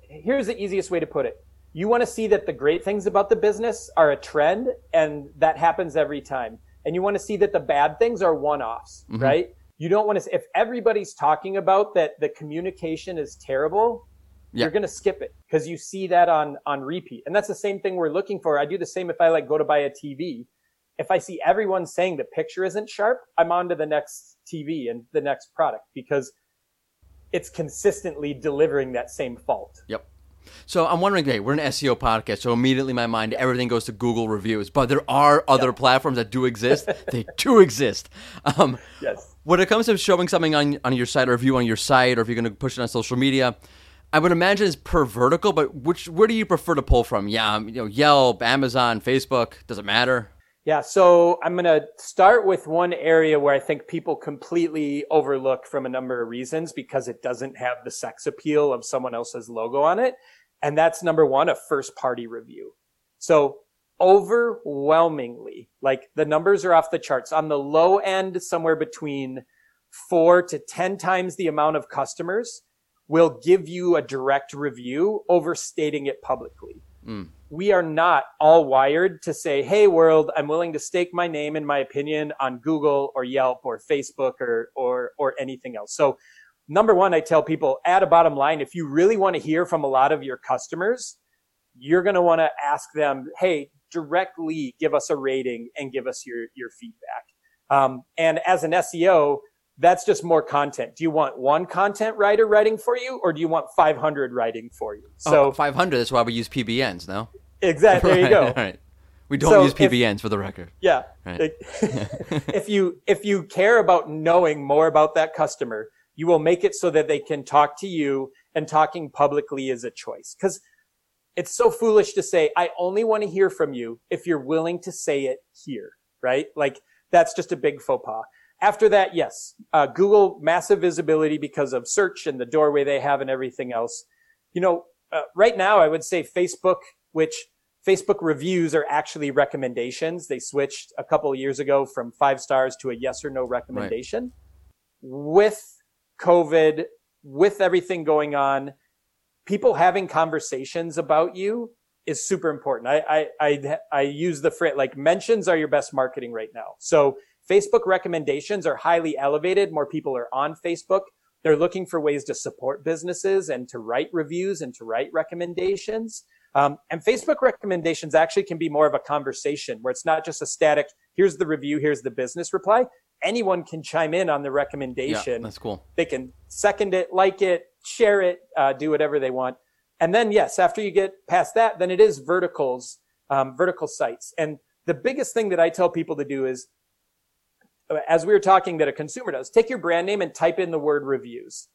here's the easiest way to put it: you want to see that the great things about the business are a trend, and that happens every time. And you want to see that the bad things are one-offs, right? You don't want to. If everybody's talking about that, the communication is terrible.
Yeah.
You're going to skip it because you see that on on repeat, and that's the same thing we're looking for. I do the same if I like go to buy a TV if I see everyone saying the picture isn't sharp, I'm on to the next TV and the next product because it's consistently delivering that same fault.
Yep. So I'm wondering, hey, we're an SEO podcast, so immediately in my mind everything goes to Google reviews. But there are other platforms that do exist. they do exist. Um,
Yes.
when it comes to showing something on on your site or review on your site, or if you're going to push it on social media, I would imagine it's per vertical. But which where do you prefer to pull from? Yeah, um, you know, Yelp, Amazon, Facebook. Does it matter?
Yeah. So I'm going to start with one area where I think people completely overlook from a number of reasons because it doesn't have the sex appeal of someone else's logo on it. And that's number one, a first party review. So overwhelmingly, like the numbers are off the charts on the low end, somewhere between four to 10 times the amount of customers will give you a direct review overstating it publicly we are not all wired to say, Hey world, I'm willing to stake my name and my opinion on Google or Yelp or Facebook or, or, or anything else. So number one, I tell people at a bottom line, if you really want to hear from a lot of your customers, you're going to want to ask them, Hey, directly give us a rating and give us your, your feedback. Um, and as an SEO, that's just more content. Do you want one content writer writing for you or do you want 500 writing for you? Oh, so
oh, 500. That's why we use PBNs. No.
exactly. There you go.
Right. We don't
So
use
if-
PBNs for the record.
Yeah.
Right.
If you if you care about knowing more about that customer, you will make it so that they can talk to you and talking publicly is a choice. Cuz it's so foolish to say I only want to hear from you if you're willing to say it here, right? Like that's just a big faux pas. After that, yes, uh, Google massive visibility because of search and the doorway they have and everything else. You know, uh, right now I would say Facebook, which Facebook reviews are actually recommendations. They switched a couple of years ago from five stars to a yes or no recommendation. With COVID, with everything going on, people having conversations about you is super important. I, I, I, I use the phrase like mentions are your best marketing right now. So Facebook recommendations are highly elevated. More people are on Facebook. They're looking for ways to support businesses and to write reviews and to write recommendations. Um, and Facebook recommendations actually can be more of a conversation where it's not just a static, here's the review, here's the business reply. Anyone can chime in on the recommendation.
Yeah, that's cool.
they can second it, like it, share it, uh, do whatever they want. And then, yes, after you get past that, then it is verticals, um, vertical sites. And the biggest thing that I tell people to do is, as we were talking, that a consumer does, take your brand name and type in the word reviews.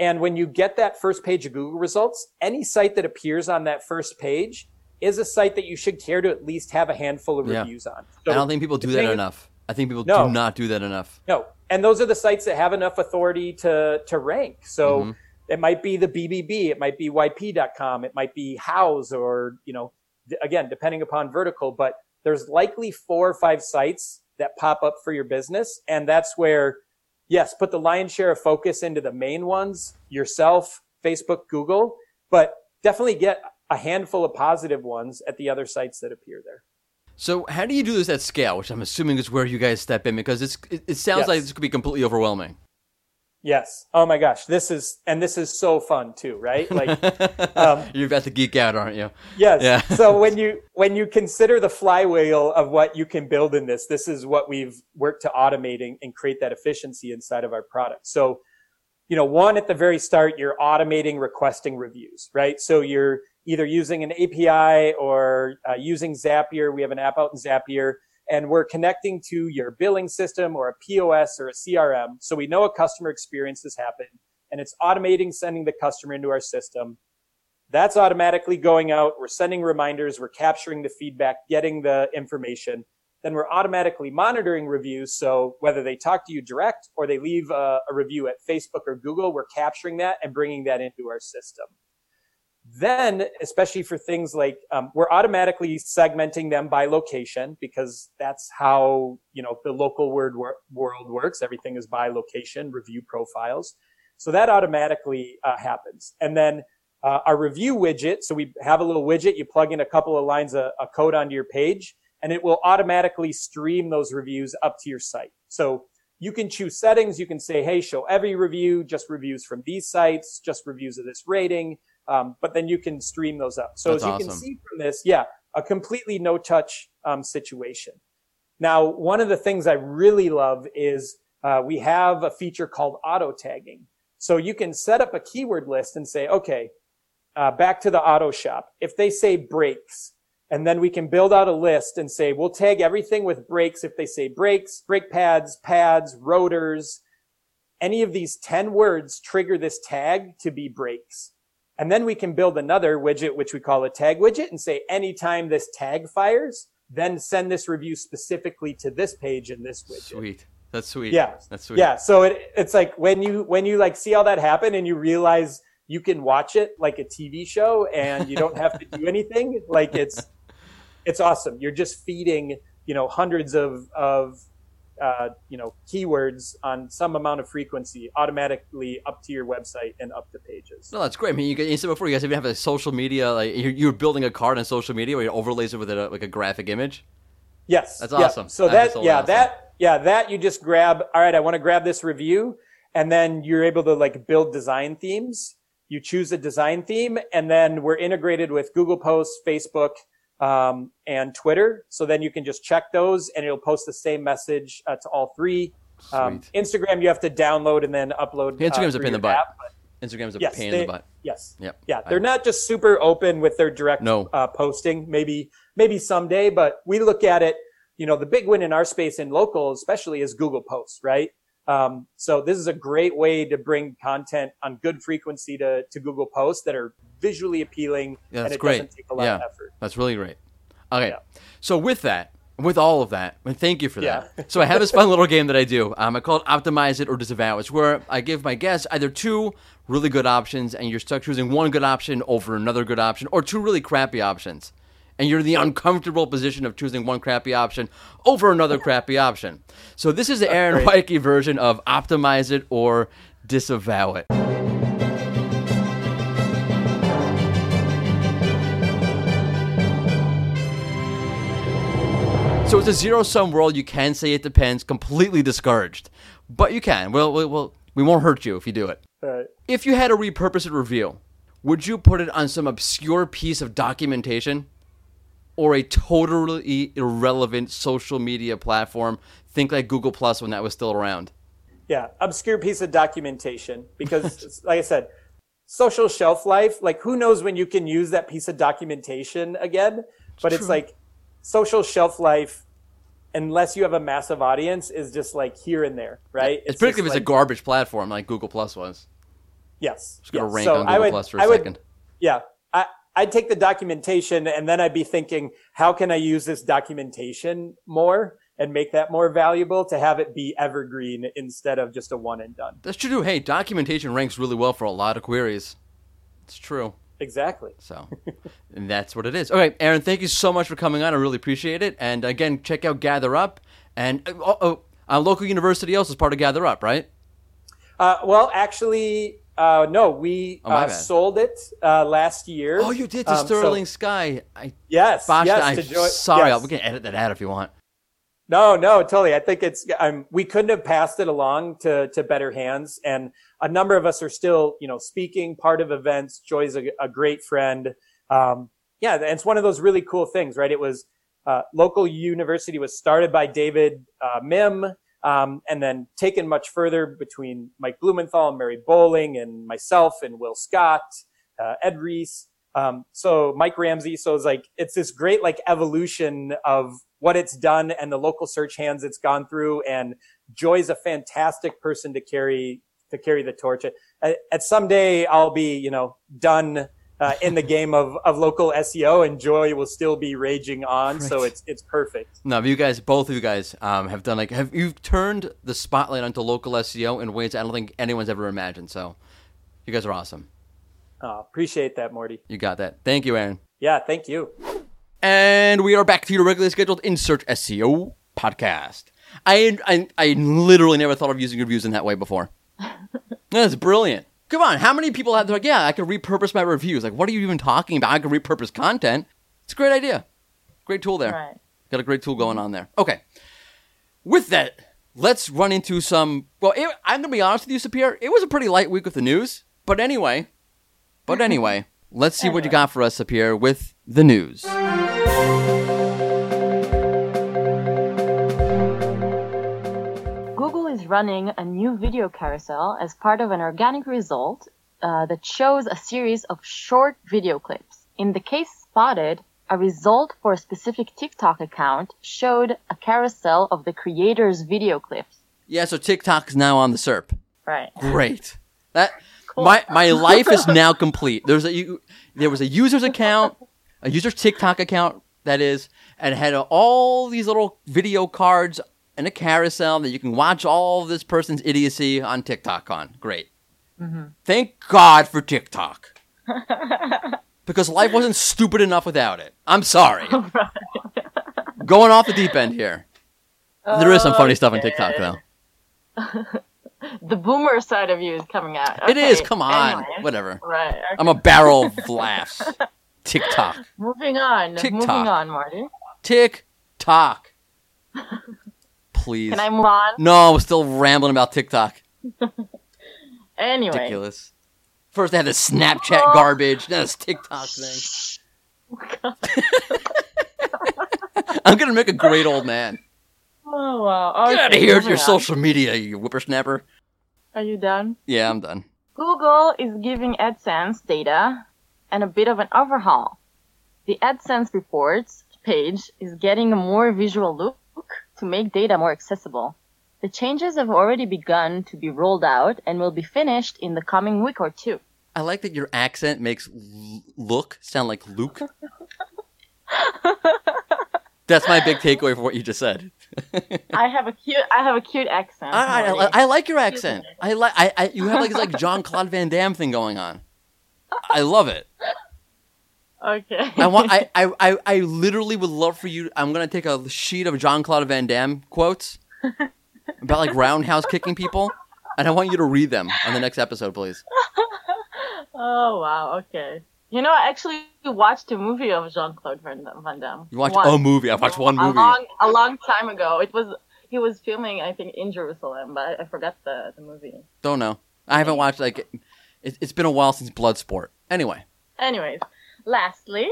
And when you get that first page of Google results, any site that appears on that first page is a site that you should care to at least have a handful of
Yeah.
reviews on. So
I don't think people do that enough. I think people
No.
do not do that enough.
No, and those are the sites that have enough authority to to rank. So
Mhm.
it might be the BBB, it might be YP.com, it might be Houzz, or you know, again, depending upon vertical. But there's likely four or five sites that pop up for your business, and that's where, yes, put the lion's share of focus into the main ones yourself, Facebook, Google, but definitely get a handful of positive ones at the other sites that appear there.
So how do you do this at scale? Which I'm assuming is where you guys step in because it's it, it sounds
Yes.
like this could be completely overwhelming.
Yes. Oh my gosh, this is and this is so fun too, right? Like Um,
You're about to geek out, aren't you?
Yes.
Yeah.
so when you when you consider the flywheel of what you can build in this, this is what we've worked to automating and create that efficiency inside of our product. So, you know, one at the very start, you're automating requesting reviews, right? So you're either using an API or uh, using Zapier. We have an app out in Zapier and we're connecting to your billing system or a POS or a CRM. So we know a customer experience has happened and it's automating sending the customer into our system. That's automatically going out. We're sending reminders. We're capturing the feedback, getting the information. Then we're automatically monitoring reviews. So whether they talk to you direct or they leave a, a review at Facebook or Google, we're capturing that and bringing that into our system. Then, especially for things like, um, we're automatically segmenting them by location because that's how, you know, the local word wor- world works. Everything is by location, review profiles. So that automatically uh, happens. And then uh, our review widget. So we have a little widget. You plug in a couple of lines of, of code onto your page and it will automatically stream those reviews up to your site. So you can choose settings. You can say, Hey, show every review, just reviews from these sites, just reviews of this rating. Um, but then you can stream those up. So
That's
as you can see from this, yeah, a completely no touch um, situation. Now, one of the things I really love is uh, we have a feature called auto tagging. So you can set up a keyword list and say, okay, uh, back to the auto shop. If they say brakes, and then we can build out a list and say, we'll tag everything with brakes. If they say brakes, brake pads, pads, rotors, any of these 10 words trigger this tag to be brakes. And then we can build another widget, which we call a tag widget and say, anytime this tag fires, then send this review specifically to this page in this widget.
Sweet. That's sweet.
Yeah.
That's sweet.
Yeah. So it, it's like when you, when you like see all that happen and you realize you can watch it like a TV show and you don't have to do anything, like it's, it's awesome. You're just feeding, you know, hundreds of, of, uh, you know, keywords on some amount of frequency automatically up to your website and up the pages.
No, that's great. I mean, you, you said before you guys even have a social media, like you're, you're building a card on social media where you overlays it with a, like a graphic image.
Yes.
That's
yeah.
awesome.
So
That
that,
is totally
yeah,
awesome.
that, yeah, that you just grab, all right, I want to grab this review. And then you're able to like build design themes. You choose a design theme and then we're integrated with Google Posts, Facebook, um, and Twitter. So then you can just check those and it'll post the same message uh, to all three. Um, Instagram, you have to download and then upload.
Yeah, Instagram's
uh,
a pain in the butt.
app, but
Instagram's a
Yes,
pain
they-
in the butt.
Yes.
Yep.
Yeah, they're not just super open with their direct
No.
uh, posting. Maybe maybe someday, but we look at it. You know, the big win in our space in local, especially, is Google Posts, right? Um, so this is a great way to bring content on good frequency to, to Google Posts that are visually appealing
Yeah,
and
that's
it
great.
doesn't take a lot
yeah,
of effort.
that's really great. Okay,
Yeah.
so with that, with all of that, and thank you for that. So I have this fun little game that I do. Um, I call it Optimize It or Disavow. It's where I give my guests either two really good options, and you're stuck choosing one good option over another good option, or two really crappy options. And you're in the uncomfortable position of choosing one crappy option over another crappy option. So this is the Aaron Weiche version of Optimize It or Disavow It. So it's a zero sum world. You can say it depends. Completely discouraged, but you can. Well, we will we won't hurt you if you do it.
Right.
If you had to repurpose review, would you put it on some obscure piece of documentation, or a totally irrelevant social media platform? Think like Google Plus when that was still around.
Yeah, obscure piece of documentation because, like I said, social shelf life. Like, who knows when you can use that piece of documentation again? But it's like social shelf life, unless you have a massive audience, is just like here and there, right?
It's particularly
just
if it's a garbage platform like Google Plus was.
Yes.
Just gonna
yes.
rank
So
on
I
Google
would-
Plus for a
I would-
second.
Yeah. I, I'd take the documentation and then I'd be thinking, how can I use this documentation more and make that more valuable to have it be evergreen instead of just a one and done?
That's true. Hey, documentation ranks really well for a lot of queries. It's true.
Exactly.
So, and that's what it is. Okay, Aaron, thank you so much for coming on. I really appreciate it. And again, check out GatherUp. And uh, oh, oh, uh, local university also is part of GatherUp, right?
Uh, well, actually, uh, no, we
Oh,
uh, sold it uh, last year.
Oh, you did to
Um, so-
Sterling Sky. I
yes.
botched
yes.
I'm
to join-
sorry.
yes.
We can edit that out if you want.
No, no, totally. I think it's, um, we couldn't have passed it along to, to better hands. And a number of us are still, you know, speaking, part of events. Joy's a, a great friend. Um, yeah, and it's one of those really cool things, right? It was, uh, local university was started by David, uh, Mihm, um, and then taken much further between Mike Blumenthal and Mary Bowling and myself and Will Scott, uh, Ed Reese. Um, so Mike Ramsey. So it's like, it's this great like evolution of what it's done and the local search hands it's gone through. And Joy's a fantastic person to carry, to carry the torch. At, at someday I'll be, you know, done, uh, in the game of, of local SEO and Joy will still be raging on. So it's, it's perfect.
No, you guys, both of you guys, um, have done like have you've turned the spotlight onto local SEO in ways I don't think anyone's ever imagined. So, you guys are awesome.
Uh, appreciate that, Mordy.
You got that. Thank you, Aaron.
Yeah. Thank you.
And we are back to your regularly scheduled In Search SEO podcast. I, I I literally never thought of using reviews in that way before. That's brilliant. Come on, how many people have they're like, yeah, I can repurpose my reviews. Like, what are you even talking about? I can repurpose content. It's a great idea. Great tool there.
Right.
Got a great tool going on there. Okay. With that, let's run into some. Well, it, I'm going to be honest with you, Sapir. It was a pretty light week with the news. But anyway, but anyway, let's see what you got for us, Sapir, with the news.
Is running a new video carousel as part of an organic result uh, that shows a series of short video clips. In the case spotted, a result for a specific TikTok account showed a carousel of the creator's video clips.
Yeah, so TikTok is now on the SERP.
Right.
Great. That cool. my my life is now complete. There's a you, there was a user's account, a user's TikTok account that is, and had all these little video cards and a carousel that you can watch all this person's idiocy on TikTok on. Great. Mm-hmm. Thank God for TikTok. because life wasn't stupid enough without it. I'm sorry. Going off the deep end here. There is some funny stuff on TikTok though.
The boomer side of you is coming out.
It is. Come on.
anyway.
Whatever.
Right. okay.
I'm a barrel of laughs. TikTok.
Moving on.
TikTok.
Moving on, Mordy.
Tick tock. Please.
Can I move on?
No, I'm still rambling about TikTok.
Anyway.
Ridiculous. First they had the Snapchat oh. garbage, then this TikTok thing. I'm gonna make a great old man.
Oh wow.
Oh, Get out
Okay,
of here with your
on.
social media, you whippersnapper.
Are you done?
Yeah, I'm done.
Google is giving AdSense data and a bit of an overhaul. The AdSense reports page is getting a more visual look to make data more accessible. The changes have already begun to be rolled out and will be finished in the coming week or two.
I like that your accent makes l- look sound like Luke. That's my big takeaway from what you just said.
I have a cute I have a cute accent.
I, I, I like your accent. I like. I, I you have like this like Jean Claude Van Damme thing going on. I love it.
Okay.
I want. I, I, I, I literally would love for you. I'm gonna take a sheet of Jean Claude Van Damme quotes about like roundhouse kicking people, and I want you to read them on the next episode, please.
oh wow, okay. You know, I actually watched a movie of Jean Claude Van Damme.
You watched
Once.
a movie. I watched one
A
movie.
long, a long time ago. It was he was filming, I think, in Jerusalem, but I, I forgot the, the movie.
Don't know. I haven't watched like. It, it's been a while since Bloodsport. Anyway,
Anyways, lastly,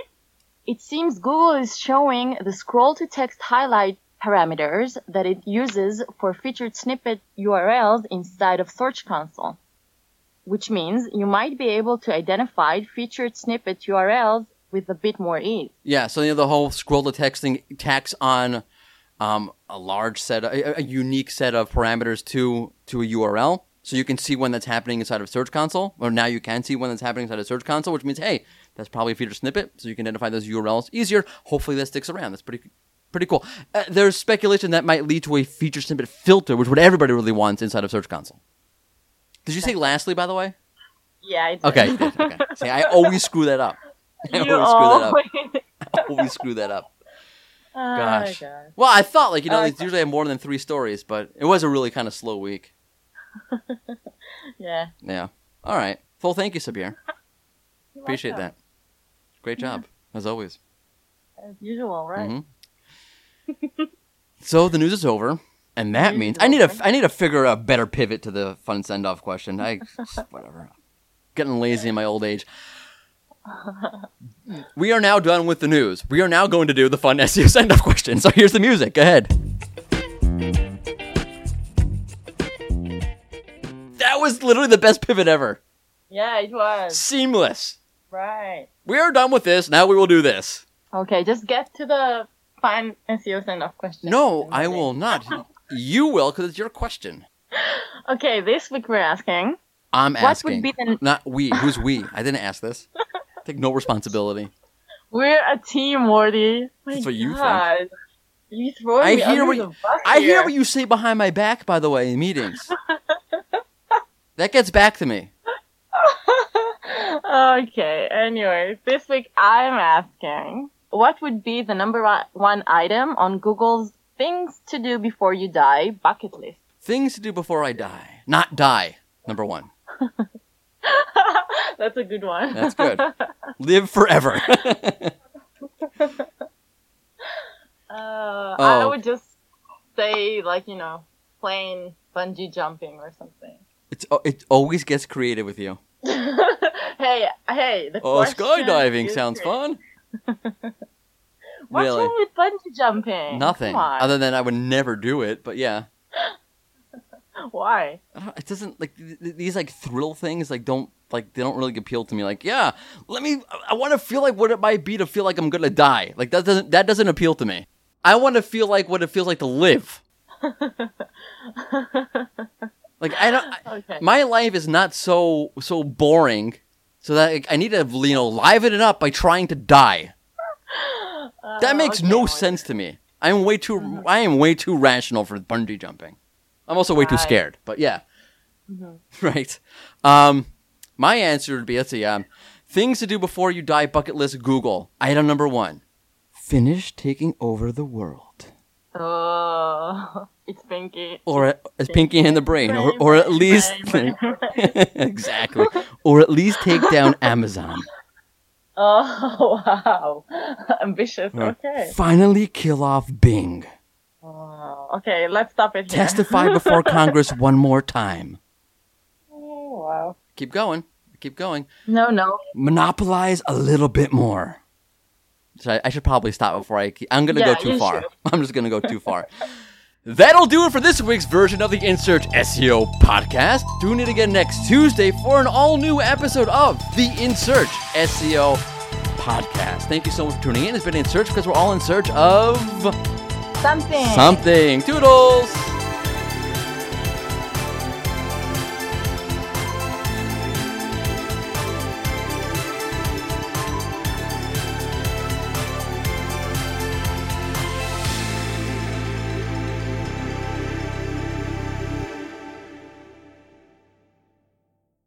it seems Google is showing the scroll to text highlight parameters that it uses for featured snippet URLs inside of Search Console, which means you might be able to identify featured snippet URLs with a bit more ease.
yeah. So you know the whole scroll to text thing tacks on um, a large set, of, a, a unique set of parameters to to a URL. So you can see when that's happening inside of Search Console, or now you can see when that's happening inside of Search Console, which means, hey, that's probably a feature snippet, so you can identify those URLs easier. Hopefully that sticks around. That's pretty pretty cool. Uh, there's speculation that might lead to a feature snippet filter, which what everybody really wants inside of Search Console. Did you say lastly, by the way?
Yeah. It's
Okay, okay. See, I always screw that up. I
You
always screw that up. I always screw that up.
Oh,
Gosh.
God.
Well, I thought like you know
Oh,
they usually have more than three stories, but it was a really kind of slow week.
Yeah.
Yeah. All right. Full thank you,
Sapir.
Appreciate
welcome.
that. Great job as always.
As usual, right?
Mhm. so the news is over, and that means I need to. I need to figure a better pivot to the fun send off question. I whatever. Getting lazy in my old age. We are now done with the news. We are now going to do the fun SEO send off question. So here's the music. Go ahead. That was literally the best pivot ever.
Yeah, it was.
Seamless.
Right.
We are done with this. Now we will do this.
Okay, just get to the fun SEO send off question.
No, I will not. You will, because it's your question.
Okay, this week we're asking
I'm
what
asking.
would be the.
Not we. Who's we? I didn't ask this. Take no responsibility.
We're a team, Mordy. My
That's what you think.
You throwing
I
me
hear what
the
you-
bus
I hear
here.
what you say behind my back, by the way, in meetings. that gets back to me.
Okay, anyways, this week I'm asking what would be the number one- item on Google's things to do before you die bucket list?
Things to do before I die. Not die. Number one.
That's a good one.
That's good. Live forever.
Uh, I
Oh.
would just say, like, you know, plain bungee jumping or something.
it's it always gets creative with you.
Hey, hey, the
Oh, skydiving
is
sounds fun.
What's
Really?
wrong with bungee jumping?
Nothing other than I would never do it. But yeah,
Why?
It doesn't like th- th- these like thrill things like don't like they don't really appeal to me. Like yeah, let me. I want to feel like what it might be to feel like I'm gonna die. Like that doesn't that doesn't appeal to me. I want to feel like what it feels like to live. Like I don't.
Okay.
my life is not so so boring. So that like, I need to you know liven it up by trying to die. That
Uh,
makes
okay,
no
well,
sense to me. I am way too I am way too rational for bungee jumping. I'm also way too scared. But yeah, right. Um, my answer would be let's see. Um, things to do before you die. Bucket list. Google item number one. Finish taking over the world,
Oh, it's Pinky.
or it's Pinky in the brain, or or at least exactly, or at least take down Amazon.
Oh, wow. Ambitious. Okay.
Finally, kill off Bing.
Oh, okay, let's stop it here.
Testify before Congress one more time.
Oh, wow.
Keep going. Keep going.
No, no.
Monopolize a little bit more. So I, I should probably stop before I. Keep, I'm gonna
Yeah,
go too far.
should.
I'm just gonna go too far. That'll do it for this week's version of the InSearch SEO podcast. Tune in again next Tuesday for an all new episode of the InSearch SEO podcast. Thank you so much for tuning in. It's been InSearch because we're all in search of
Something.
something. Toodles!